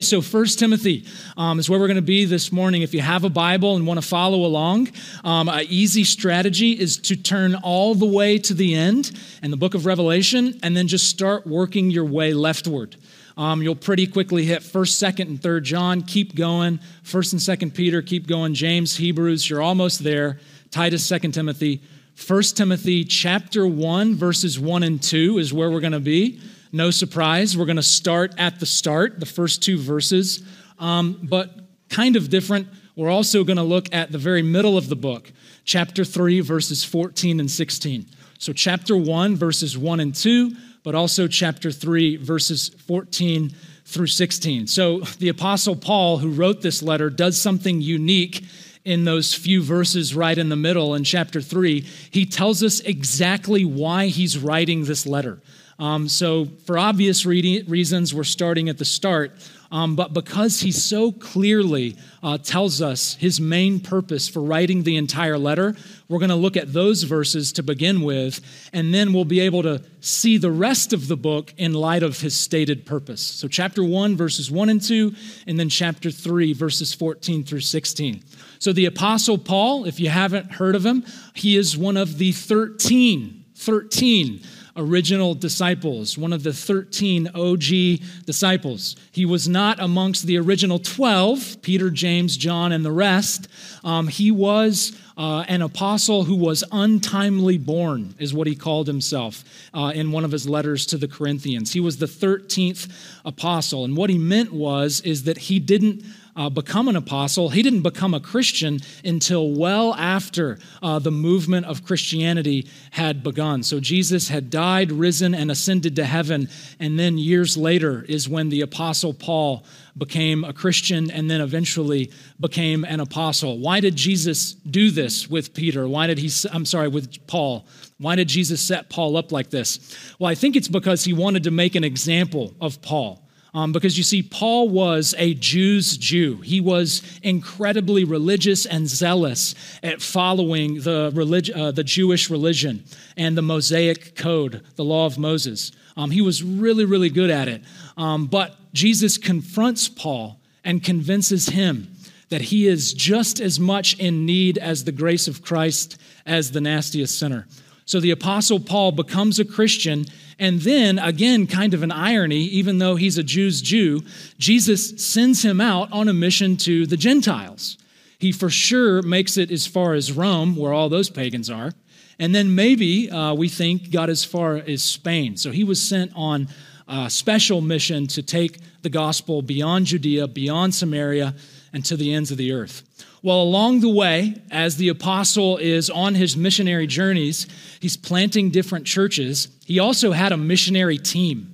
So, First Timothy um, is where we're going to be this morning. If you have a Bible and want to follow along, um, an easy strategy is to turn all the way to the end in the book of Revelation and then just start working your way leftward. Um, you'll pretty quickly hit 1st, 2nd, and 3rd John. Keep going. 1st and 2nd Peter, keep going. James, Hebrews, you're almost there. Titus, 2nd Timothy. 1st Timothy chapter 1, verses 1 and 2 is where we're going to be. No surprise, we're going to start at the start, the first two verses, um, but kind of different. We're also going to look at the very middle of the book, chapter 3, verses 14 and 16. So, chapter 1, verses 1 and 2, but also chapter 3, verses 14 through 16. So, the Apostle Paul, who wrote this letter, does something unique in those few verses right in the middle in chapter 3. He tells us exactly why he's writing this letter. Um, so, for obvious reasons, we're starting at the start. Um, but because he so clearly uh, tells us his main purpose for writing the entire letter, we're going to look at those verses to begin with, and then we'll be able to see the rest of the book in light of his stated purpose. So, chapter 1, verses 1 and 2, and then chapter 3, verses 14 through 16. So, the Apostle Paul, if you haven't heard of him, he is one of the 13, 13 original disciples, one of the 13 OG disciples. He was not amongst the original 12, Peter, James, John, and the rest. Um, he was uh, an apostle who was untimely born, is what he called himself uh, in one of his letters to the Corinthians. He was the 13th apostle. And what he meant was, is that he didn't uh, become an apostle. He didn't become a Christian until well after uh, the movement of Christianity had begun. So Jesus had died, risen, and ascended to heaven. And then years later is when the apostle Paul became a Christian and then eventually became an apostle. Why did Jesus do this with Peter? Why did he, I'm sorry, with Paul? Why did Jesus set Paul up like this? Well, I think it's because he wanted to make an example of Paul. Um, because you see, Paul was a Jew's Jew. He was incredibly religious and zealous at following the, relig- uh, the Jewish religion and the Mosaic code, the law of Moses. Um, he was really, really good at it. Um, but Jesus confronts Paul and convinces him that he is just as much in need as the grace of Christ as the nastiest sinner. So the Apostle Paul becomes a Christian and then, again, kind of an irony, even though he's a Jew's Jew, Jesus sends him out on a mission to the Gentiles. He for sure makes it as far as Rome, where all those pagans are. And then maybe uh, we think got as far as Spain. So he was sent on a special mission to take the gospel beyond Judea, beyond Samaria, and to the ends of the earth. Well, along the way, as the apostle is on his missionary journeys, he's planting different churches. He also had a missionary team.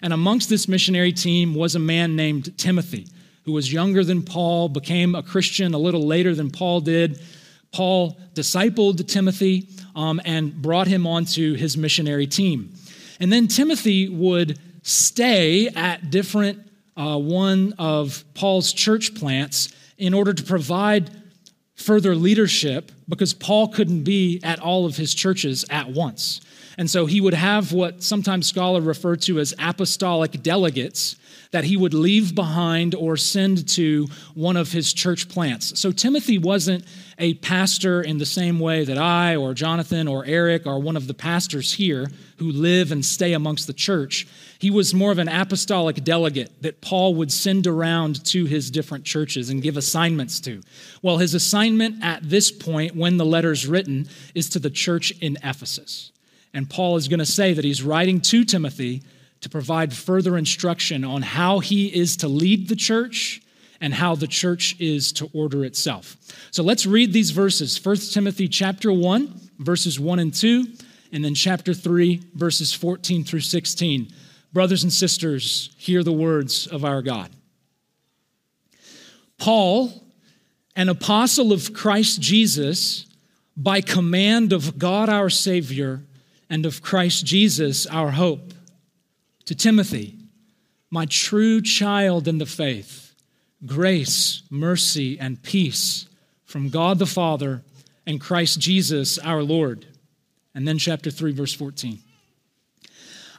And amongst this missionary team was a man named Timothy, who was younger than Paul, became a Christian a little later than Paul did. Paul discipled Timothy um, and brought him onto his missionary team. And then Timothy would stay at different uh, one of Paul's church plants in order to provide further leadership because Paul couldn't be at all of his churches at once. And so he would have what sometimes scholars refer to as apostolic delegates that he would leave behind or send to one of his church plants. So Timothy wasn't a pastor in the same way that I or Jonathan or Eric are one of the pastors here who live and stay amongst the church. He was more of an apostolic delegate that Paul would send around to his different churches and give assignments to. Well, his assignment at this point, when the letter's written, is to the church in Ephesus. And Paul is going to say that he's writing to Timothy to provide further instruction on how he is to lead the church and how the church is to order itself. So let's read these verses. 1 Timothy chapter 1, verses 1 and 2, and then chapter 3, verses 14 through 16. Brothers and sisters, hear the words of our God. Paul, an apostle of Christ Jesus, by command of God our Savior and of Christ Jesus our hope to Timothy, my true child in the faith, grace, mercy, and peace from God the Father and Christ Jesus our Lord. And then chapter 3, verse 14.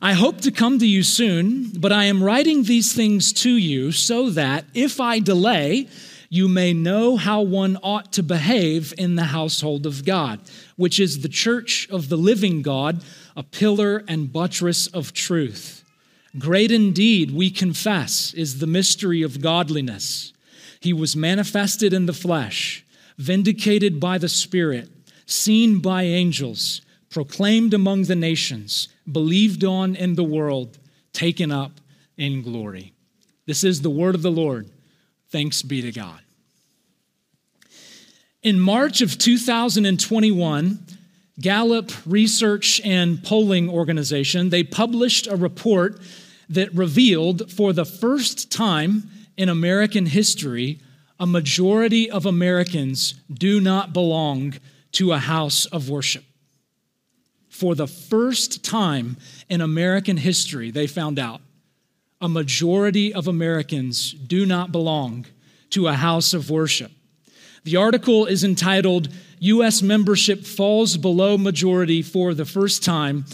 I hope to come to you soon, but I am writing these things to you so that if I delay, you may know how one ought to behave in the household of God, which is the church of the living God, a pillar and buttress of truth. Great indeed, we confess, is the mystery of godliness. He was manifested in the flesh, vindicated by the Spirit, seen by angels, proclaimed among the nations, believed on in the world, taken up in glory. This is the word of the Lord. Thanks be to God. In March of 2021, Gallup Research and Polling Organization, they published a report that revealed for the first time in American history a majority of Americans do not belong to a house of worship. For the first time in American history, they found out a majority of Americans do not belong to a house of worship. The article is entitled U.S. Membership Falls Below Majority for the First Time,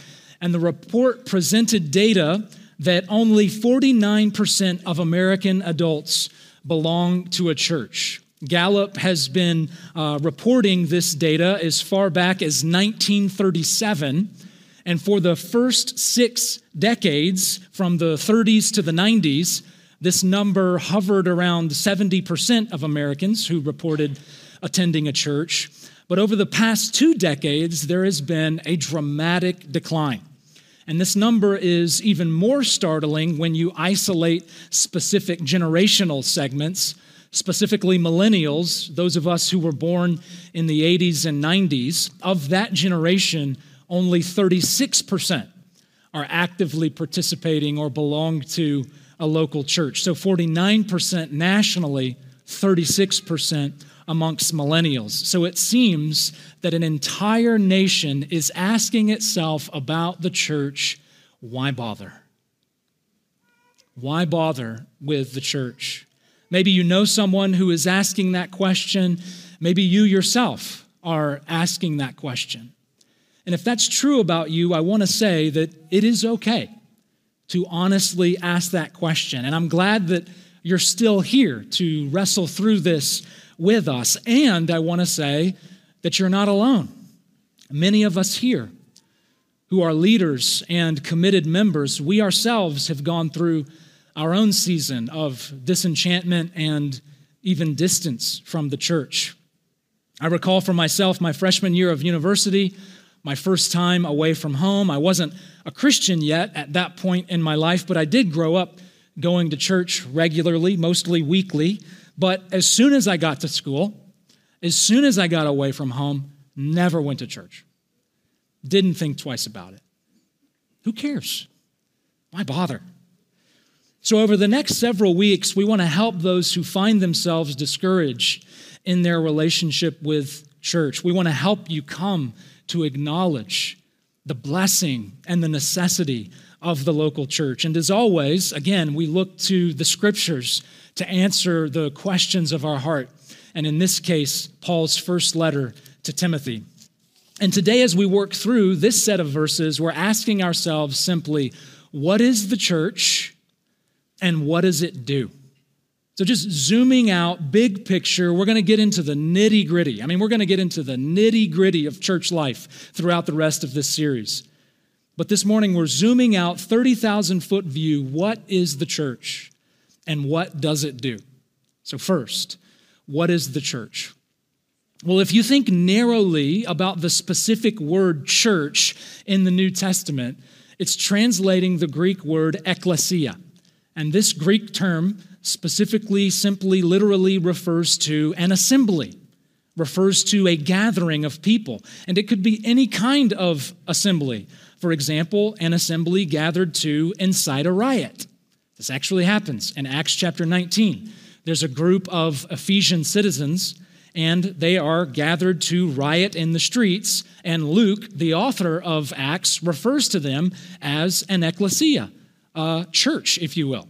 and the report presented data that only 49% of American adults belong to a church. Gallup has been uh, reporting this data as far back as 1937. And for the first six decades, from the 30s to the 90s, this number hovered around 70% of Americans who reported attending a church. But over the past two decades, there has been a dramatic decline. And this number is even more startling when you isolate specific generational segments, specifically millennials, those of us who were born in the 80s and 90s. Of that generation, only 36% are actively participating or belong to a local church. So 49% nationally, 36% amongst millennials. So it seems that an entire nation is asking itself about the church why bother? Why bother with the church? Maybe you know someone who is asking that question. Maybe you yourself are asking that question. And if that's true about you, I want to say that it is okay to honestly ask that question. And I'm glad that you're still here to wrestle through this with us. And I want to say that you're not alone. Many of us here who are leaders and committed members, we ourselves have gone through our own season of disenchantment and even distance from the church. I recall for myself my freshman year of university, my first time away from home. I wasn't a Christian yet at that point in my life, but I did grow up going to church regularly, mostly weekly. But as soon as I got to school, as soon as I got away from home, never went to church. Didn't think twice about it. Who cares? Why bother? So, over the next several weeks, we want to help those who find themselves discouraged in their relationship with church. We want to help you come to acknowledge the blessing and the necessity of the local church. And as always, again, we look to the scriptures to answer the questions of our heart. And in this case, Paul's first letter to Timothy. And today, as we work through this set of verses, we're asking ourselves simply, what is the church and what does it do? So, just zooming out, big picture, we're going to get into the nitty gritty. I mean, we're going to get into the nitty gritty of church life throughout the rest of this series. But this morning, we're zooming out 30,000 foot view. What is the church? and what does it do? So, first, what is the church? Well, if you think narrowly about the specific word church in the New Testament, it's translating the Greek word ekklesia. And this Greek term specifically, simply, literally refers to an assembly, refers to a gathering of people. And it could be any kind of assembly. For example, an assembly gathered to incite a riot this actually happens in Acts chapter 19. There's a group of Ephesian citizens, and they are gathered to riot in the streets. And Luke, the author of Acts, refers to them as an ecclesia, a church, if you will.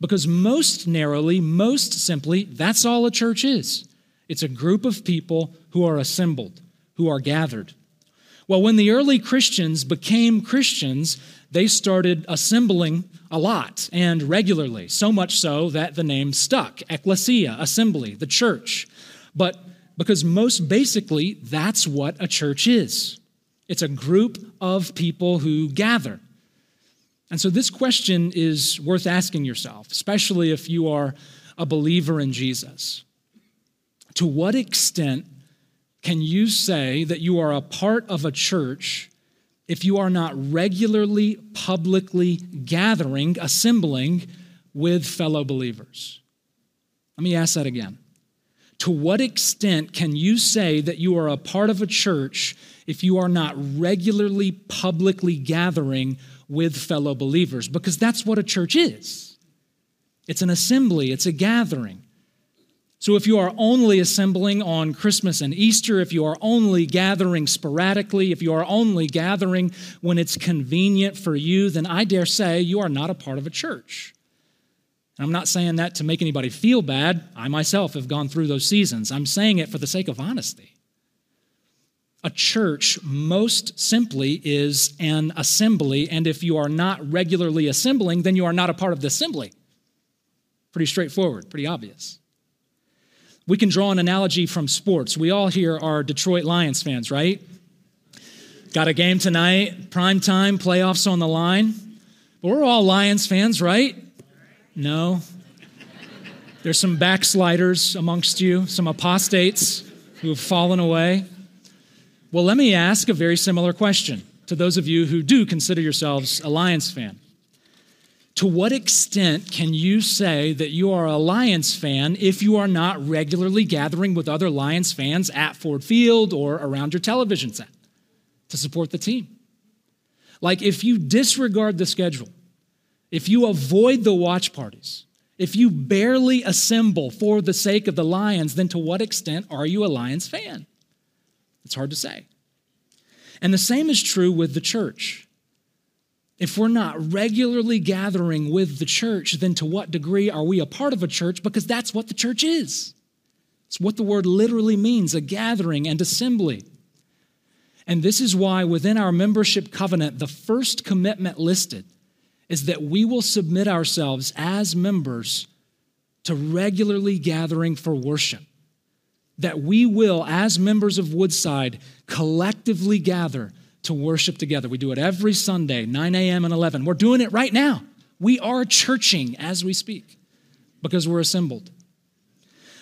Because most narrowly, most simply, that's all a church is it's a group of people who are assembled, who are gathered. Well, when the early Christians became Christians, they started assembling a lot and regularly, so much so that the name stuck ecclesia, assembly, the church. But because most basically, that's what a church is it's a group of people who gather. And so, this question is worth asking yourself, especially if you are a believer in Jesus. To what extent can you say that you are a part of a church if you are not regularly, publicly gathering, assembling with fellow believers? Let me ask that again. To what extent can you say that you are a part of a church if you are not regularly, publicly gathering with fellow believers? Because that's what a church is it's an assembly, it's a gathering. So, if you are only assembling on Christmas and Easter, if you are only gathering sporadically, if you are only gathering when it's convenient for you, then I dare say you are not a part of a church. And I'm not saying that to make anybody feel bad. I myself have gone through those seasons. I'm saying it for the sake of honesty. A church, most simply, is an assembly, and if you are not regularly assembling, then you are not a part of the assembly. Pretty straightforward, pretty obvious. We can draw an analogy from sports. We all here are Detroit Lions fans, right? Got a game tonight, prime time, playoffs on the line. But we're all Lions fans, right? No. There's some backsliders amongst you, some apostates who have fallen away. Well, let me ask a very similar question to those of you who do consider yourselves a Lions fan. To what extent can you say that you are a Lions fan if you are not regularly gathering with other Lions fans at Ford Field or around your television set to support the team? Like, if you disregard the schedule, if you avoid the watch parties, if you barely assemble for the sake of the Lions, then to what extent are you a Lions fan? It's hard to say. And the same is true with the church. If we're not regularly gathering with the church, then to what degree are we a part of a church? Because that's what the church is. It's what the word literally means a gathering and assembly. And this is why within our membership covenant, the first commitment listed is that we will submit ourselves as members to regularly gathering for worship. That we will, as members of Woodside, collectively gather to worship together. We do it every Sunday, 9 a.m. and 11. We're doing it right now. We are churching as we speak because we're assembled.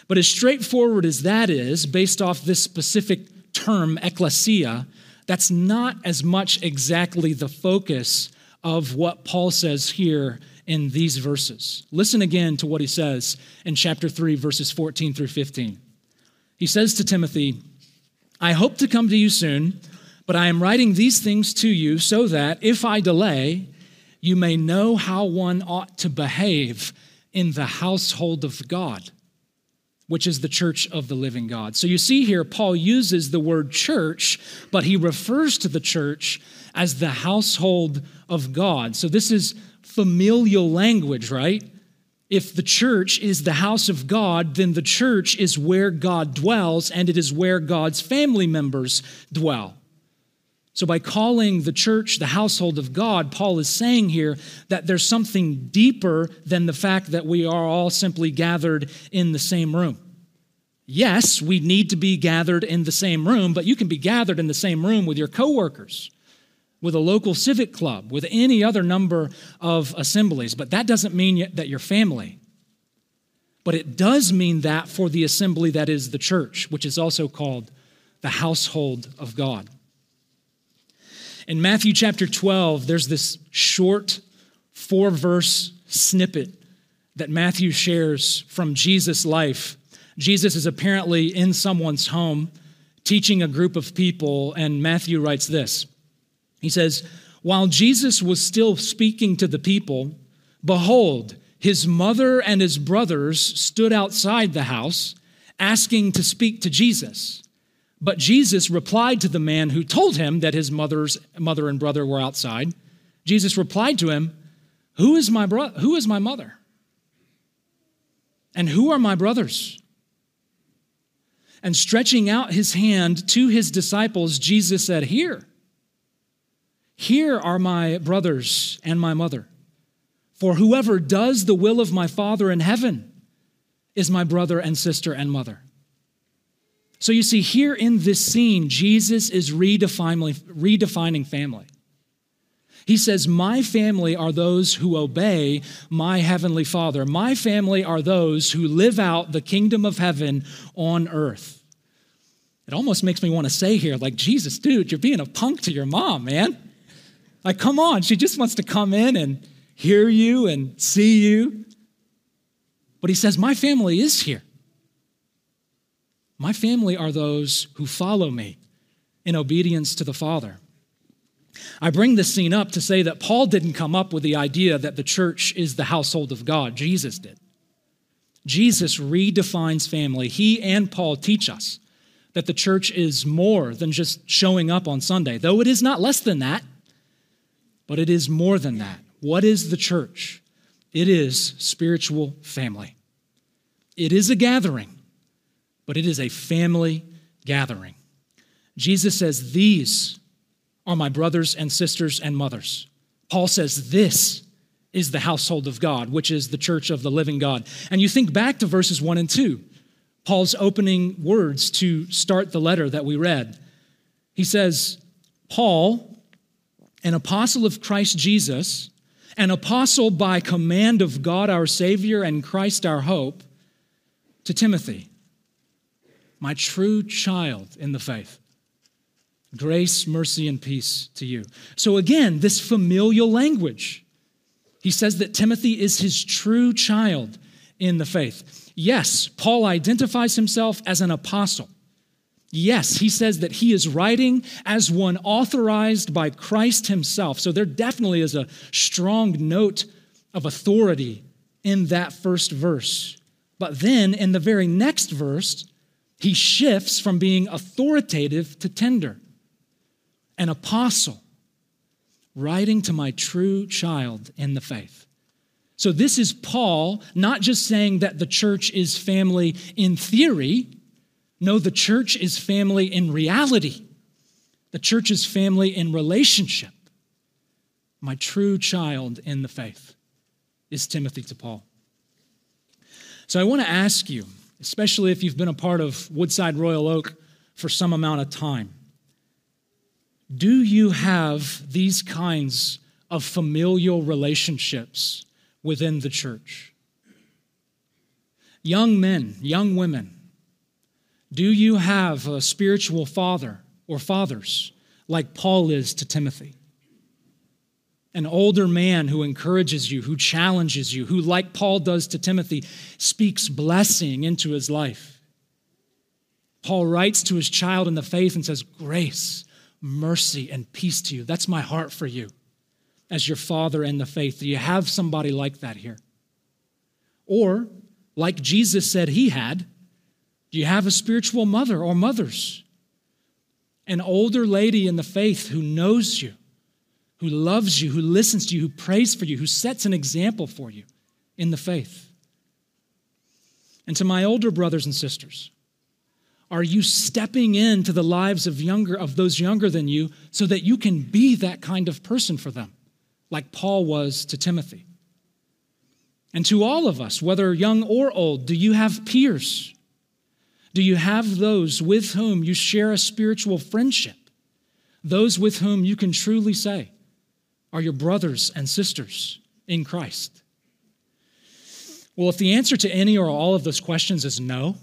But as straightforward as that is, based off this specific term, ecclesia, that's not as much exactly the focus of what Paul says here in these verses. Listen again to what he says in chapter 3, verses 14 through 15. He says to Timothy, I hope to come to you soon but I am writing these things to you so that if I delay, you may know how one ought to behave in the household of God, which is the church of the living God. So you see here, Paul uses the word church, but he refers to the church as the household of God. So this is familial language, right? If the church is the house of God, then the church is where God dwells and it is where God's family members dwell. So, by calling the church the household of God, Paul is saying here that there's something deeper than the fact that we are all simply gathered in the same room. Yes, we need to be gathered in the same room, but you can be gathered in the same room with your coworkers, with a local civic club, with any other number of assemblies, but that doesn't mean that you're family. But it does mean that for the assembly that is the church, which is also called the household of God. In Matthew chapter 12, there's this short four verse snippet that Matthew shares from Jesus' life. Jesus is apparently in someone's home teaching a group of people, and Matthew writes this He says, While Jesus was still speaking to the people, behold, his mother and his brothers stood outside the house asking to speak to Jesus. But Jesus replied to the man who told him that his mother's mother and brother were outside. Jesus replied to him, "Who is my bro- who is my mother? And who are my brothers?" And stretching out his hand to his disciples, Jesus said, "Here. Here are my brothers and my mother. For whoever does the will of my Father in heaven is my brother and sister and mother. So you see, here in this scene, Jesus is redefining, family. He says, My family are those who obey my heavenly Father. My family are those who live out the kingdom of heaven on earth. It almost makes me want to say here, like, Jesus, dude, you're being a punk to your mom, man. Like, come on, she just wants to come in and hear you and see you. But he says, My family is here. My family are those who follow me in obedience to the Father. I bring this scene up to say that Paul didn't come up with the idea that the church is the household of God. Jesus did. Jesus redefines family. He and Paul teach us that the church is more than just showing up on Sunday, though it is not less than that, but it is more than that. What is the church? It is spiritual family. It is a gathering, but it is a family gathering. Jesus says, These are my brothers and sisters and mothers. Paul says this is the household of God, which is the church of the living God. And you think back to verses 1 and 2, Paul's opening words to start the letter that we read. He says, Paul, an apostle of Christ Jesus, an apostle by command of God our Savior and Christ our hope, to Timothy, my true child in the faith. Grace, mercy, and peace to you. So, again, this familial language. He says that Timothy is his true child in the faith. Yes, Paul identifies himself as an apostle. Yes, he says that he is writing as one authorized by Christ himself. So there definitely is a strong note of authority in that first verse. But then in the very next verse, he shifts from being authoritative to tender an apostle writing to my true child in the faith. So, this is Paul not just saying that the church is family in theory. No, the church is family in reality. The church is family in relationship. My true child in the faith is Timothy to Paul. So, I want to ask you, especially if you've been a part of Woodside Royal Oak for some amount of time, do you have these kinds of familial relationships within the church? Young men, young women, do you have a spiritual father or fathers like Paul is to Timothy? An older man who encourages you, who challenges you, who, like Paul does to Timothy, speaks blessing into his life. Paul writes to his child in the faith and says, Grace mercy and peace to you. That's my heart for you as your father in the faith. Do you have somebody like that here? Or, like Jesus said he had, do you have a spiritual mother or mothers? An older lady in the faith who knows you, who loves you, who listens to you, who prays for you, who sets an example for you in the faith. And to my older brothers and sisters, are you stepping into the lives of younger of those younger than you so that you can be that kind of person for them, like Paul was to Timothy? And to all of us, whether young or old, do you have peers? Do you have those with whom you share a spiritual friendship? Those with whom you can truly say are your brothers and sisters in Christ? Well, if the answer to any or all of those questions is no,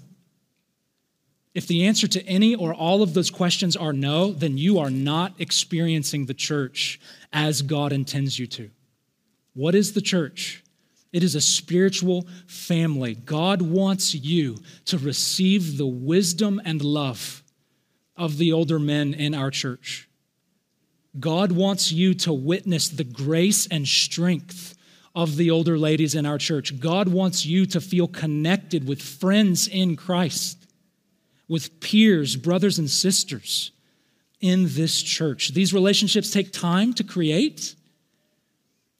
if the answer to any or all of those questions are no, then you are not experiencing the church as God intends you to. What is the church? It is a spiritual family. God wants you to receive the wisdom and love of the older men in our church. God wants you to witness the grace and strength of the older ladies in our church. God wants you to feel connected with friends in Christ with peers, brothers, and sisters in this church. These relationships take time to create,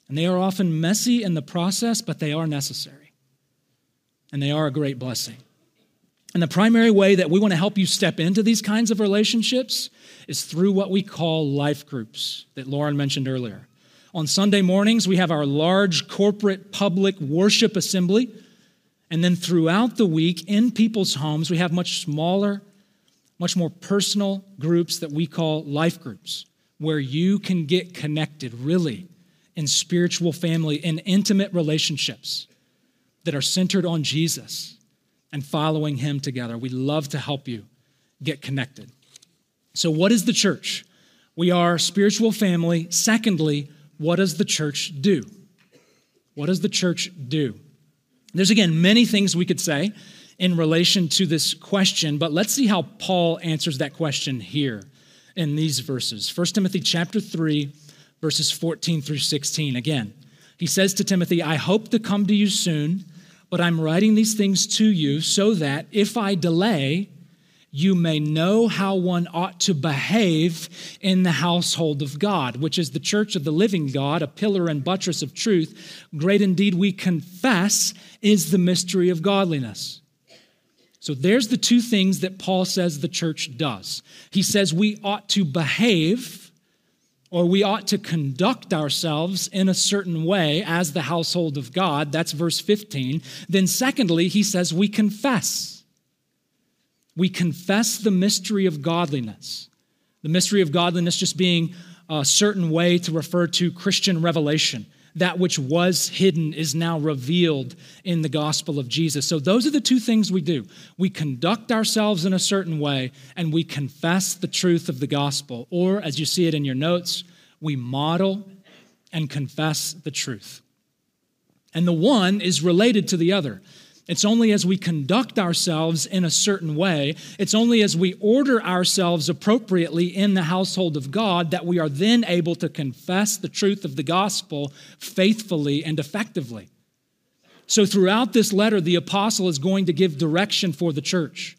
and they are often messy in the process, but they are necessary. And they are a great blessing. And the primary way that we want to help you step into these kinds of relationships is through what we call life groups that Lauren mentioned earlier. On Sunday mornings, we have our large corporate public worship assembly. And then throughout the week, in people's homes, we have much smaller, much more personal groups that we call life groups, where you can get connected really in spiritual family, in intimate relationships that are centered on Jesus and following Him together. We love to help you get connected. So, what is the church? We are spiritual family. Secondly, what does the church do? What does the church do? There's again many things we could say in relation to this question, but let's see how Paul answers that question here in these verses. 1 Timothy chapter 3 verses 14 through 16 again. He says to Timothy, "I hope to come to you soon, but I'm writing these things to you so that if I delay, you may know how one ought to behave in the household of God, which is the church of the living God, a pillar and buttress of truth. Great indeed, we confess, is the mystery of godliness. So there's the two things that Paul says the church does. He says we ought to behave or we ought to conduct ourselves in a certain way as the household of God. That's verse 15. Then, secondly, he says we confess. We confess the mystery of godliness. The mystery of godliness just being a certain way to refer to Christian revelation. That which was hidden is now revealed in the gospel of Jesus. So, those are the two things we do. We conduct ourselves in a certain way, and we confess the truth of the gospel. Or, as you see it in your notes, we model and confess the truth. And the one is related to the other. It's only as we conduct ourselves in a certain way, it's only as we order ourselves appropriately in the household of God that we are then able to confess the truth of the gospel faithfully and effectively. So, throughout this letter, the apostle is going to give direction for the church,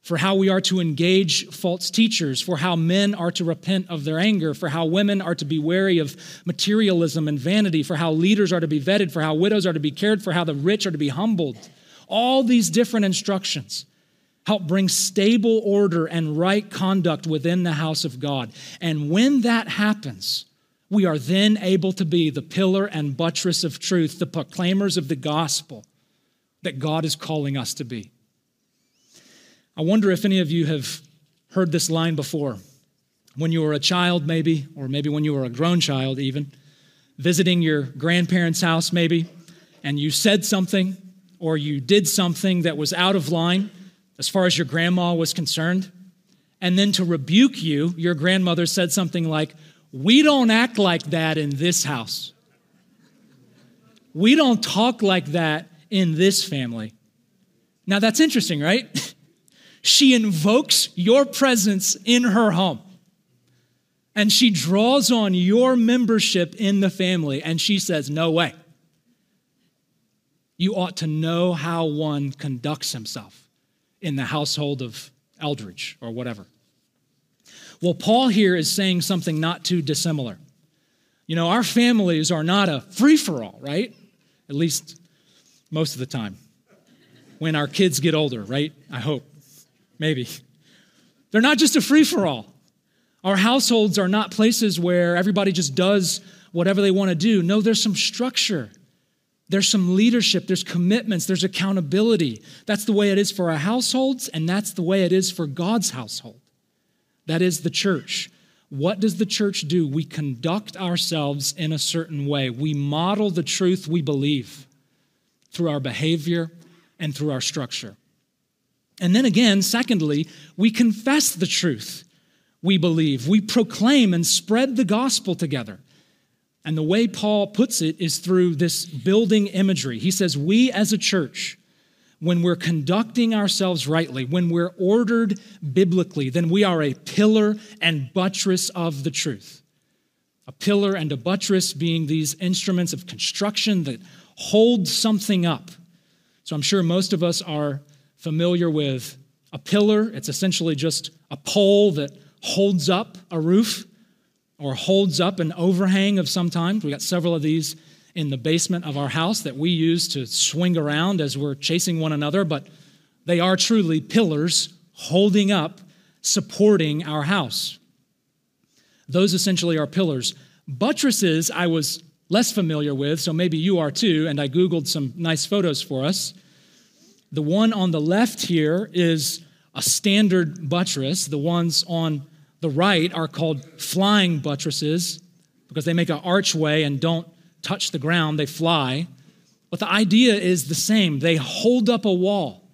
for how we are to engage false teachers, for how men are to repent of their anger, for how women are to be wary of materialism and vanity, for how leaders are to be vetted, for how widows are to be cared for, how the rich are to be humbled all these different instructions help bring stable order and right conduct within the house of God. And when that happens, we are then able to be the pillar and buttress of truth, the proclaimers of the gospel that God is calling us to be. I wonder if any of you have heard this line before. When you were a child, maybe, or maybe when you were a grown child, even, visiting your grandparents' house, maybe, and you said something or you did something that was out of line as far as your grandma was concerned. And then to rebuke you, your grandmother said something like, We don't act like that in this house. We don't talk like that in this family. Now that's interesting, right? she invokes your presence in her home. And she draws on your membership in the family. And she says, No way you ought to know how one conducts himself in the household of Eldridge or whatever. Well, Paul here is saying something not too dissimilar. You know, our families are not a free for all, right? At least most of the time. When our kids get older, right? I hope. Maybe. They're not just a free for all. Our households are not places where everybody just does whatever they want to do. No, there's some structure. There's some leadership, there's commitments, there's accountability. That's the way it is for our households, and that's the way it is for God's household. That is the church. What does the church do? We conduct ourselves in a certain way. We model the truth we believe through our behavior and through our structure. And then again, secondly, we confess the truth we believe. We proclaim and spread the gospel together. And the way Paul puts it is through this building imagery. He says, We as a church, when we're conducting ourselves rightly, when we're ordered biblically, then we are a pillar and buttress of the truth. A pillar and a buttress being these instruments of construction that hold something up. So I'm sure most of us are familiar with a pillar. It's essentially just a pole that holds up a roof or holds up an overhang of some kind. We got several of these in the basement of our house that we use to swing around as we're chasing one another, but They are truly pillars holding up, supporting our house. Those essentially are pillars. Buttresses, I was less familiar with, so maybe you are too, and I Googled some nice photos for us. The one on the left here is a standard buttress. The ones on the right are called flying buttresses because they make an archway and don't touch the ground, they fly. But the idea is the same they hold up a wall,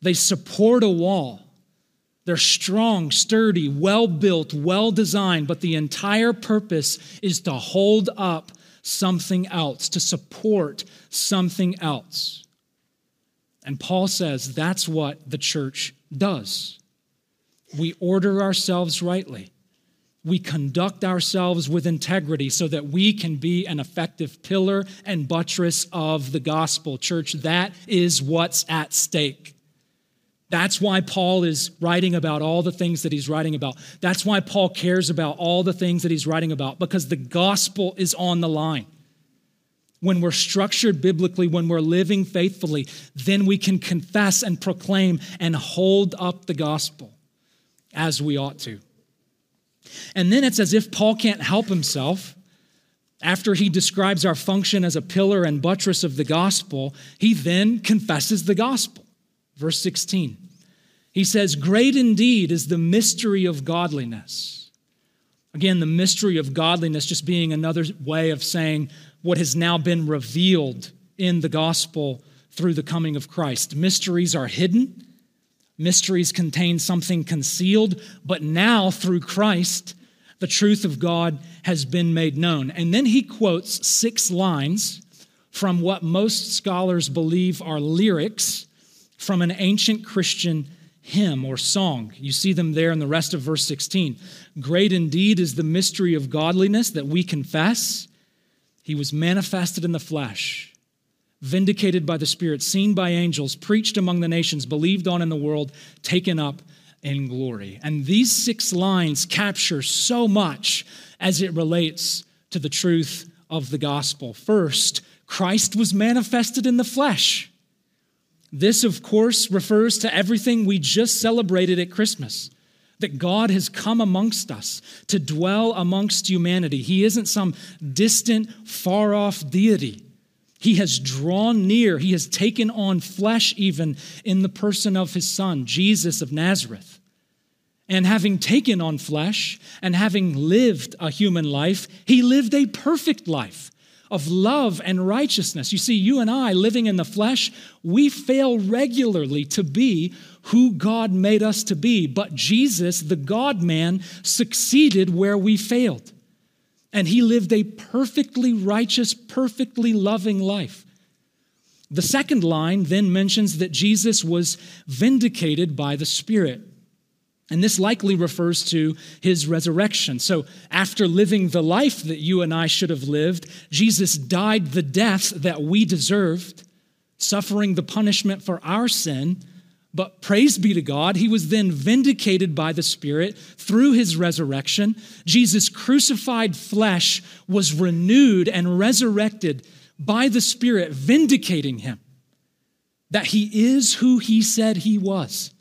they support a wall. They're strong, sturdy, well built, well designed, but the entire purpose is to hold up something else, to support something else. And Paul says that's what the church does. We order ourselves rightly. We conduct ourselves with integrity so that we can be an effective pillar and buttress of the gospel. Church, that is what's at stake. That's why Paul is writing about all the things that he's writing about. That's why Paul cares about all the things that he's writing about, because the gospel is on the line. When we're structured biblically, when we're living faithfully, then we can confess and proclaim and hold up the gospel as we ought to. And then it's as if Paul can't help himself. After he describes our function as a pillar and buttress of the gospel, he then confesses the gospel. Verse 16. He says, Great indeed is the mystery of godliness. Again, the mystery of godliness just being another way of saying what has now been revealed in the gospel through the coming of Christ. Mysteries are hidden, mysteries contain something concealed, but now through Christ, the truth of God has been made known. And then he quotes six lines from what most scholars believe are lyrics from an ancient Christian hymn or song. You see them there in the rest of verse 16. Great indeed is the mystery of godliness that we confess. He was manifested in the flesh, vindicated by the Spirit, seen by angels, preached among the nations, believed on in the world, taken up in glory. And these six lines capture so much as it relates to the truth of the gospel. First, Christ was manifested in the flesh. This, of course, refers to everything we just celebrated at Christmas that God has come amongst us to dwell amongst humanity. He isn't some distant, far off deity. He has drawn near, He has taken on flesh, even in the person of His Son, Jesus of Nazareth. And having taken on flesh and having lived a human life, He lived a perfect life of love and righteousness. You see, you and I living in the flesh, we fail regularly to be who God made us to be. But Jesus, the God man, succeeded where we failed. And he lived a perfectly righteous, perfectly loving life. The second line then mentions that Jesus was vindicated by the Spirit. And this likely refers to his resurrection. So, after living the life that you and I should have lived, Jesus died the death that we deserved, suffering the punishment for our sin. But praise be to God, he was then vindicated by the Spirit through his resurrection. Jesus' crucified flesh was renewed and resurrected by the Spirit, vindicating him that he is who he said he was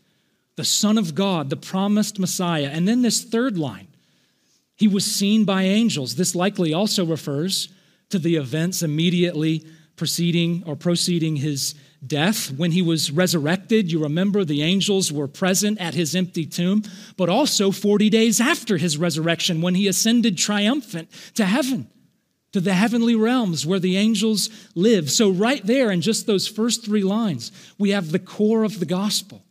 the Son of God, the promised Messiah. And then this third line, he was seen by angels. This likely also refers to the events immediately preceding or proceeding his death. When he was resurrected, you remember the angels were present at his empty tomb, but also 40 days after his resurrection when he ascended triumphant to heaven, to the heavenly realms where the angels live. So, right there in just those first three lines, we have the core of the gospel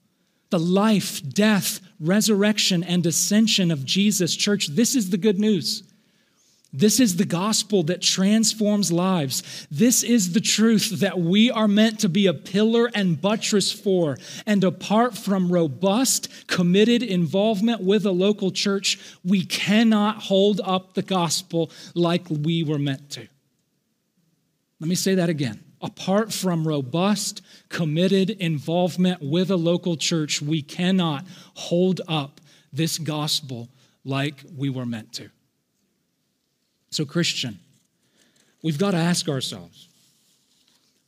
the life, death, resurrection, and ascension of Jesus. Church, this is the good news. This is the gospel that transforms lives. This is the truth that we are meant to be a pillar and buttress for. And apart from robust, committed involvement with a local church, we cannot hold up the gospel like we were meant to. Let me say that again apart from robust, committed involvement with a local church, we cannot hold up this gospel like we were meant to. So, Christian, we've got to ask ourselves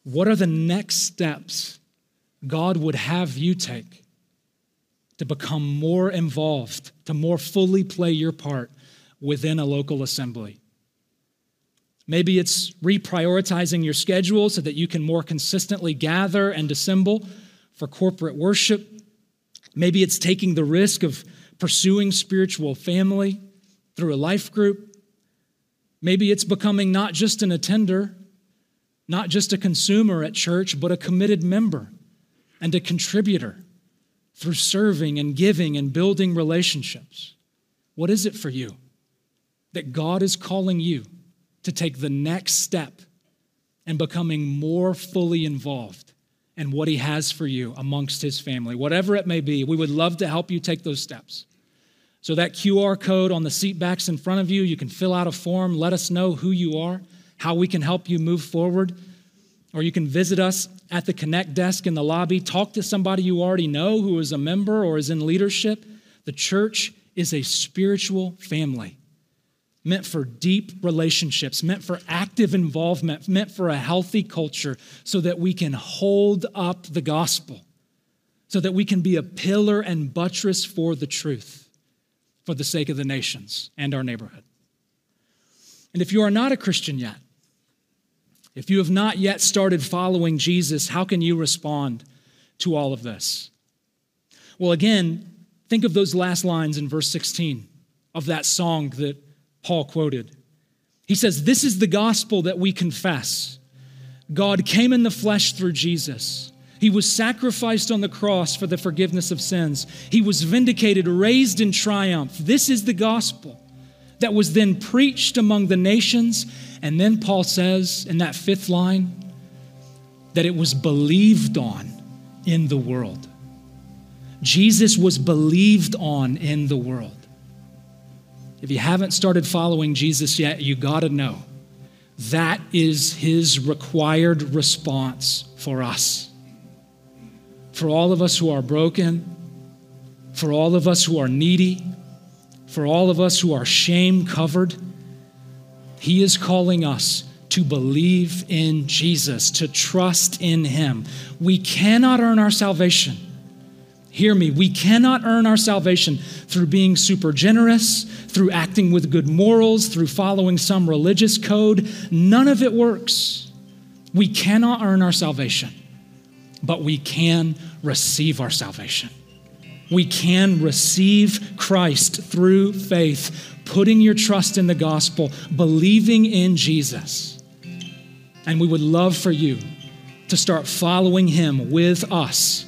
what are the next steps God would have you take to become more involved, to more fully play your part within a local assembly. Maybe it's reprioritizing your schedule so that you can more consistently gather and assemble for corporate worship. Maybe it's taking the risk of pursuing spiritual family through a life group. Maybe it's becoming not just an attender, not just a consumer at church, but a committed member and a contributor through serving and giving and building relationships. What is it for you that God is calling you to take the next step and becoming more fully involved in what He has for you amongst His family? Whatever it may be, we would love to help you take those steps. So, that QR code on the seat backs in front of you, you can fill out a form, let us know who you are, how we can help you move forward. Or you can visit us at the Connect desk in the lobby, talk to somebody you already know who is a member or is in leadership. The church is a spiritual family meant for deep relationships, meant for active involvement, meant for a healthy culture so that we can hold up the gospel, so that we can be a pillar and buttress for the truth for the sake of the nations and our neighborhood. And if you are not a Christian yet, if you have not yet started following Jesus, how can you respond to all of this? Well, again, think of those last lines in verse 16 of that song that Paul quoted. He says, This is the gospel that we confess. God came in the flesh through Jesus. He was sacrificed on the cross for the forgiveness of sins. He was vindicated, raised in triumph. This is the gospel that was then preached among the nations. And then Paul says in that fifth line that it was believed on in the world. Jesus was believed on in the world. If you haven't started following Jesus yet, you got to know that is his required response for us. For all of us who are broken, for all of us who are needy, for all of us who are shame covered, he is calling us to believe in Jesus, to trust in him. We cannot earn our salvation. Hear me, we cannot earn our salvation through being super generous, through acting with good morals, through following some religious code. None of it works. We cannot earn our salvation, but we can receive our salvation. We can receive Christ through faith, putting your trust in the gospel, believing in Jesus. And we would love for you to start following him with us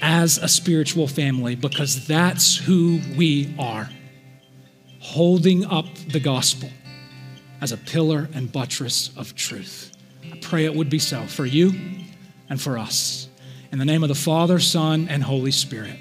as a spiritual family because that's who we are. Holding up the gospel as a pillar and buttress of truth. I pray it would be so for you and for us. In the name of the Father, Son, and Holy Spirit.